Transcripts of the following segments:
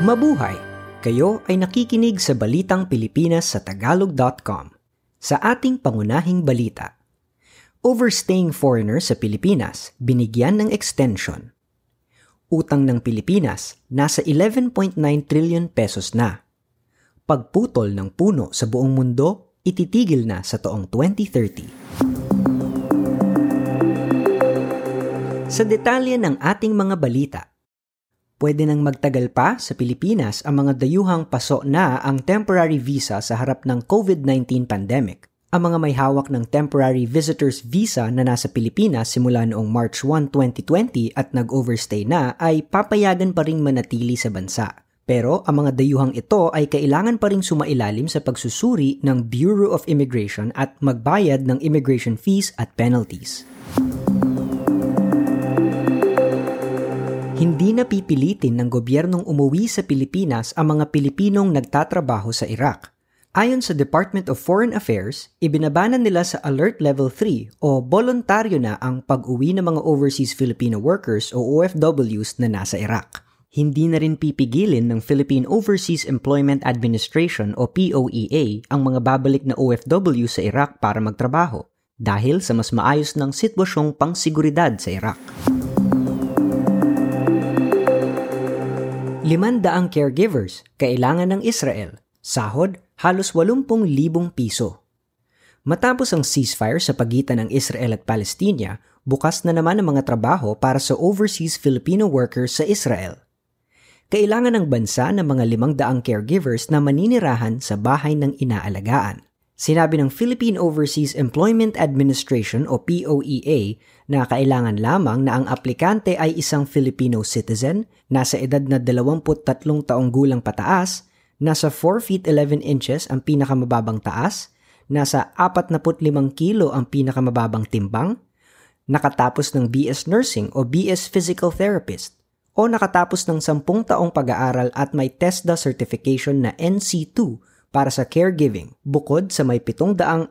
Mabuhay! Kayo ay nakikinig sa Balitang Pilipinas sa Tagalog.com. Sa ating pangunahing balita, Overstaying foreigner sa Pilipinas, binigyan ng extension. Utang ng Pilipinas, nasa 11.9 trillion pesos na. Pagputol ng puno sa buong mundo, ititigil na sa taong 2030. Sa detalye ng ating mga balita, pwede nang magtagal pa sa Pilipinas ang mga dayuhang paso na ang temporary visa sa harap ng COVID-19 pandemic. Ang mga may hawak ng temporary visitor's visa na nasa Pilipinas simula noong March 1, 2020 at nag-overstay na ay papayagan pa ring manatili sa bansa. Pero ang mga dayuhang ito ay kailangan pa ring sumailalim sa pagsusuri ng Bureau of Immigration at magbayad ng immigration fees at penalties. Hindi na pipilitin ng gobyernong umuwi sa Pilipinas ang mga Pilipinong nagtatrabaho sa Iraq. Ayon sa Department of Foreign Affairs, ibinabanan nila sa Alert Level 3 o voluntaryo na ang pag-uwi ng mga overseas Filipino workers o OFWs na nasa Iraq. Hindi na rin pipigilin ng Philippine Overseas Employment Administration o POEA ang mga babalik na OFW sa Iraq para magtrabaho dahil sa mas maayos ng sitwasyong pangsiguridad sa Iraq. Limandaang caregivers kailangan ng Israel. Sahod, halos 80,000 piso. Matapos ang ceasefire sa pagitan ng Israel at Palestina, bukas na naman ang mga trabaho para sa overseas Filipino workers sa Israel. Kailangan ng bansa ng mga limang daang caregivers na maninirahan sa bahay ng inaalagaan. Sinabi ng Philippine Overseas Employment Administration o POEA na kailangan lamang na ang aplikante ay isang Filipino citizen, nasa edad na 23 taong gulang pataas, nasa 4 feet 11 inches ang pinakamababang taas, nasa 45 kilo ang pinakamababang timbang, nakatapos ng BS Nursing o BS Physical Therapist, o nakatapos ng 10 taong pag-aaral at may TESDA certification na NC2 para sa caregiving bukod sa may 760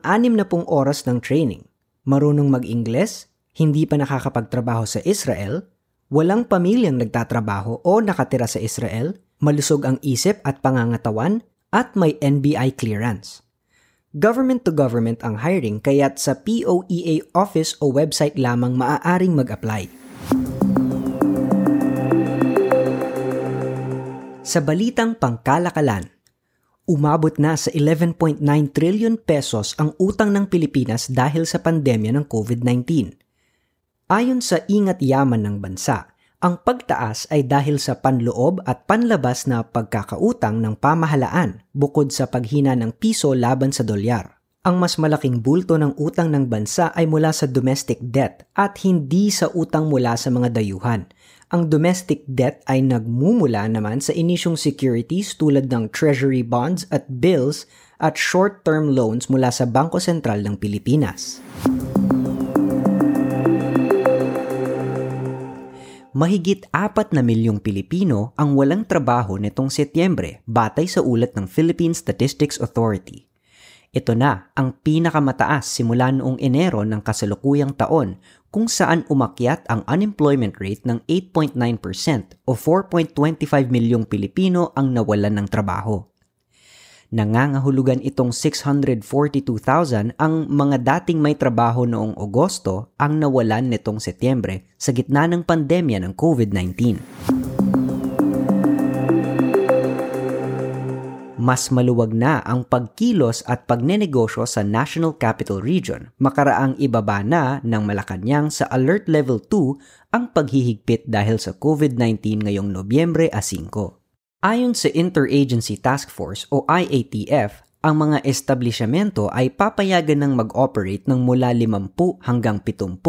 oras ng training. Marunong mag-Ingles, hindi pa nakakapagtrabaho sa Israel, walang pamilyang nagtatrabaho o nakatira sa Israel, malusog ang isip at pangangatawan, at may NBI clearance. Government to government ang hiring kaya't sa POEA office o website lamang maaaring mag-apply. Sa balitang pangkalakalan, Umabot na sa 11.9 trillion pesos ang utang ng Pilipinas dahil sa pandemya ng COVID-19. Ayon sa Ingat Yaman ng bansa, ang pagtaas ay dahil sa panloob at panlabas na pagkakautang ng pamahalaan bukod sa paghina ng piso laban sa dolyar. Ang mas malaking bulto ng utang ng bansa ay mula sa domestic debt at hindi sa utang mula sa mga dayuhan – ang domestic debt ay nagmumula naman sa inisyong securities tulad ng treasury bonds at bills at short-term loans mula sa Bangko Sentral ng Pilipinas. Mahigit apat na milyong Pilipino ang walang trabaho nitong Setyembre batay sa ulat ng Philippine Statistics Authority. Ito na ang pinakamataas simula noong Enero ng kasalukuyang taon kung saan umakyat ang unemployment rate ng 8.9% o 4.25 milyong Pilipino ang nawalan ng trabaho. Nangangahulugan itong 642,000 ang mga dating may trabaho noong Agosto ang nawalan nitong Setyembre sa gitna ng pandemya ng COVID-19. Mas maluwag na ang pagkilos at pagnenegosyo sa National Capital Region. Makaraang ibaba na ng Malacanang sa Alert Level 2 ang paghihigpit dahil sa COVID-19 ngayong Nobyembre a 5. Ayon sa Interagency Task Force o IATF, ang mga establishmento ay papayagan ng mag-operate ng mula 50 hanggang 70%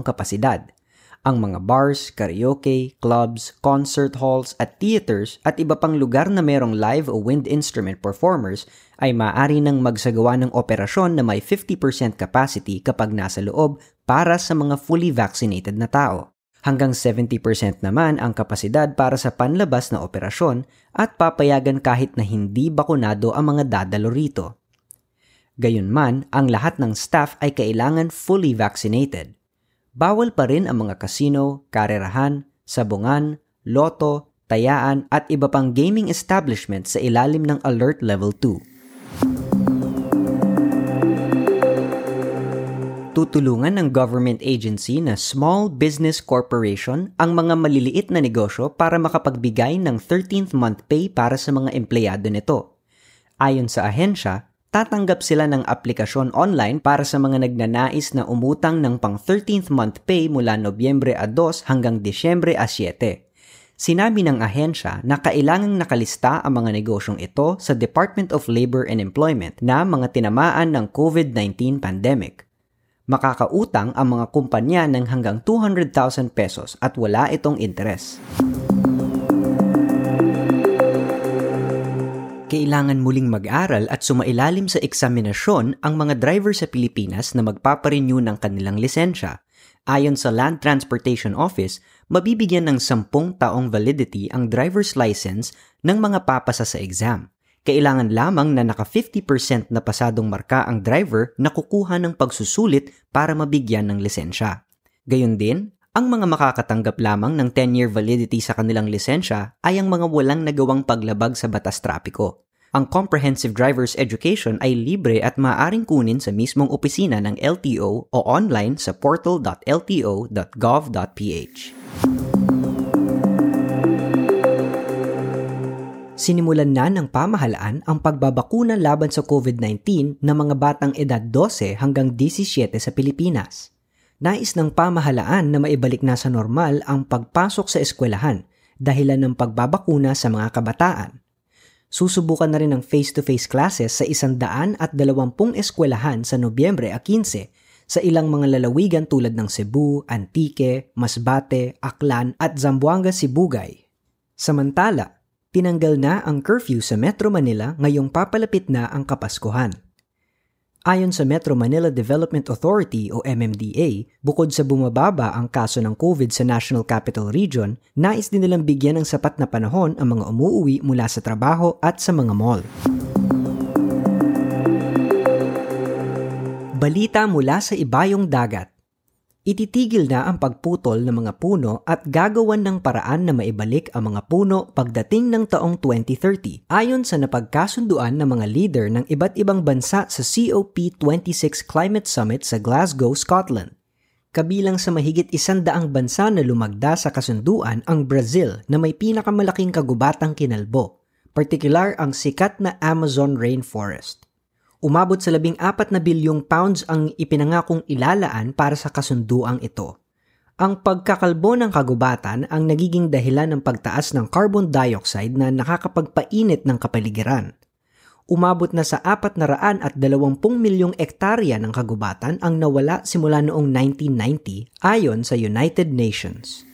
kapasidad – ang mga bars, karaoke, clubs, concert halls at theaters at iba pang lugar na merong live o wind instrument performers ay maaari nang magsagawa ng operasyon na may 50% capacity kapag nasa loob para sa mga fully vaccinated na tao. Hanggang 70% naman ang kapasidad para sa panlabas na operasyon at papayagan kahit na hindi bakunado ang mga dadalo rito. Gayunman, ang lahat ng staff ay kailangan fully vaccinated. Bawal pa rin ang mga kasino, karerahan, sabungan, loto, tayaan at iba pang gaming establishment sa ilalim ng Alert Level 2. tutulungan ng government agency na Small Business Corporation ang mga maliliit na negosyo para makapagbigay ng 13th month pay para sa mga empleyado nito. Ayon sa ahensya, tatanggap sila ng aplikasyon online para sa mga nagnanais na umutang ng pang 13th month pay mula Nobyembre a 2 hanggang Disyembre a 7. Sinabi ng ahensya na kailangang nakalista ang mga negosyong ito sa Department of Labor and Employment na mga tinamaan ng COVID-19 pandemic makakautang ang mga kumpanya ng hanggang 200,000 pesos at wala itong interes. Kailangan muling mag-aral at sumailalim sa eksaminasyon ang mga driver sa Pilipinas na magpaparenew ng kanilang lisensya. Ayon sa Land Transportation Office, mabibigyan ng 10 taong validity ang driver's license ng mga papasa sa exam kailangan lamang na naka 50% na pasadong marka ang driver na kukuha ng pagsusulit para mabigyan ng lisensya. Gayon din, ang mga makakatanggap lamang ng 10-year validity sa kanilang lisensya ay ang mga walang nagawang paglabag sa batas trapiko. Ang Comprehensive Driver's Education ay libre at maaaring kunin sa mismong opisina ng LTO o online sa portal.lto.gov.ph. sinimulan na ng pamahalaan ang pagbabakuna laban sa COVID-19 ng mga batang edad 12 hanggang 17 sa Pilipinas. Nais ng pamahalaan na maibalik na sa normal ang pagpasok sa eskwelahan dahilan ng pagbabakuna sa mga kabataan. Susubukan na rin ang face-to-face classes sa isandaan at dalawampung eskwelahan sa Nobyembre a 15 sa ilang mga lalawigan tulad ng Cebu, Antique, Masbate, Aklan at Zamboanga, Sibugay. Samantala, tinanggal na ang curfew sa Metro Manila ngayong papalapit na ang Kapaskuhan. Ayon sa Metro Manila Development Authority o MMDA, bukod sa bumababa ang kaso ng COVID sa National Capital Region, nais din nilang bigyan ng sapat na panahon ang mga umuuwi mula sa trabaho at sa mga mall. Balita mula sa ibayong dagat. Ititigil na ang pagputol ng mga puno at gagawan ng paraan na maibalik ang mga puno pagdating ng taong 2030 ayon sa napagkasunduan ng mga leader ng iba't ibang bansa sa COP26 Climate Summit sa Glasgow, Scotland. Kabilang sa mahigit isandaang bansa na lumagda sa kasunduan ang Brazil na may pinakamalaking kagubatang kinalbo, partikular ang sikat na Amazon rainforest umabot sa labing apat na bilyong pounds ang ipinangakong ilalaan para sa kasunduang ito. Ang pagkakalbo ng kagubatan ang nagiging dahilan ng pagtaas ng carbon dioxide na nakakapagpainit ng kapaligiran. Umabot na sa apat na raan at dalawampung milyong ektarya ng kagubatan ang nawala simula noong 1990 ayon sa United Nations.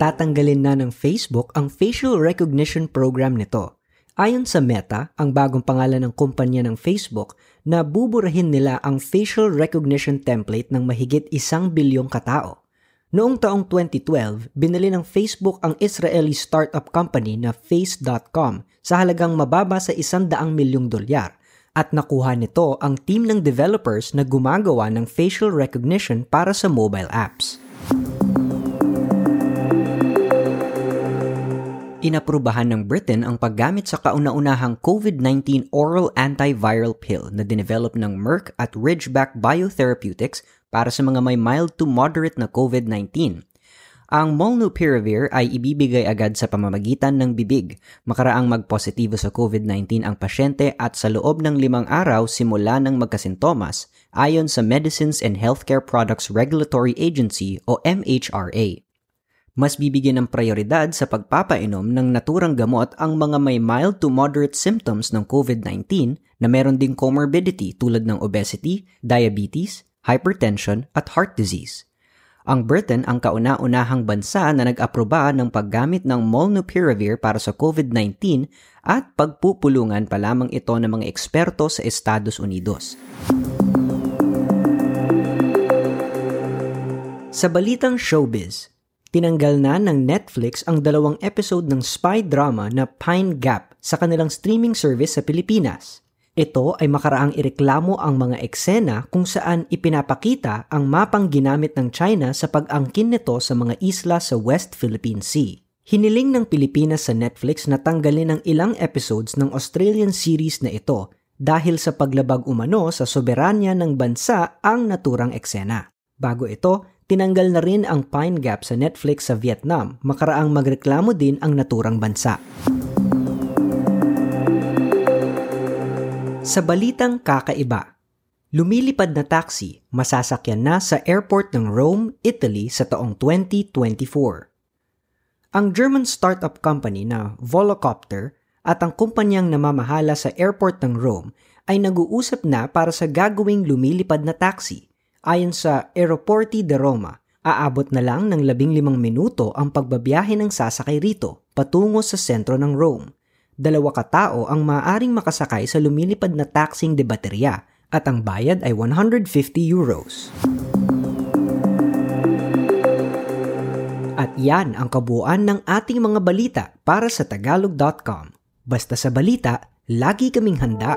Tatanggalin na ng Facebook ang facial recognition program nito. Ayon sa Meta, ang bagong pangalan ng kumpanya ng Facebook, na buburahin nila ang facial recognition template ng mahigit isang bilyong katao. Noong taong 2012, binili ng Facebook ang Israeli startup company na Face.com sa halagang mababa sa isang daang milyong dolyar at nakuha nito ang team ng developers na gumagawa ng facial recognition para sa mobile apps. Inaprubahan ng Britain ang paggamit sa kauna-unahang COVID-19 oral antiviral pill na dinevelop ng Merck at Ridgeback Biotherapeutics para sa mga may mild to moderate na COVID-19. Ang molnupiravir ay ibibigay agad sa pamamagitan ng bibig, makaraang magpositibo sa COVID-19 ang pasyente at sa loob ng limang araw simula ng magkasintomas, ayon sa Medicines and Healthcare Products Regulatory Agency o MHRA mas bibigyan ng prioridad sa pagpapainom ng naturang gamot ang mga may mild to moderate symptoms ng COVID-19 na meron ding comorbidity tulad ng obesity, diabetes, hypertension at heart disease. Ang Britain ang kauna-unahang bansa na nag-aproba ng paggamit ng molnupiravir para sa COVID-19 at pagpupulungan pa lamang ito ng mga eksperto sa Estados Unidos. Sa balitang showbiz, tinanggal na ng Netflix ang dalawang episode ng spy drama na Pine Gap sa kanilang streaming service sa Pilipinas. Ito ay makaraang ireklamo ang mga eksena kung saan ipinapakita ang mapang ginamit ng China sa pag-angkin nito sa mga isla sa West Philippine Sea. Hiniling ng Pilipinas sa Netflix na tanggalin ang ilang episodes ng Australian series na ito dahil sa paglabag umano sa soberanya ng bansa ang naturang eksena. Bago ito, tinanggal na rin ang Pine Gap sa Netflix sa Vietnam, makaraang magreklamo din ang naturang bansa. Sa balitang kakaiba, lumilipad na taxi masasakyan na sa airport ng Rome, Italy sa taong 2024. Ang German startup company na Volocopter at ang kumpanyang namamahala sa airport ng Rome ay nag-uusap na para sa gagawing lumilipad na taxi. Ayon sa Aeroporti de Roma, aabot na lang ng 15 minuto ang pagbabiyahe ng sasakay rito patungo sa sentro ng Rome. Dalawa katao ang maaaring makasakay sa lumilipad na taxing de baterya at ang bayad ay 150 euros. At yan ang kabuuan ng ating mga balita para sa tagalog.com. Basta sa balita, lagi kaming handa.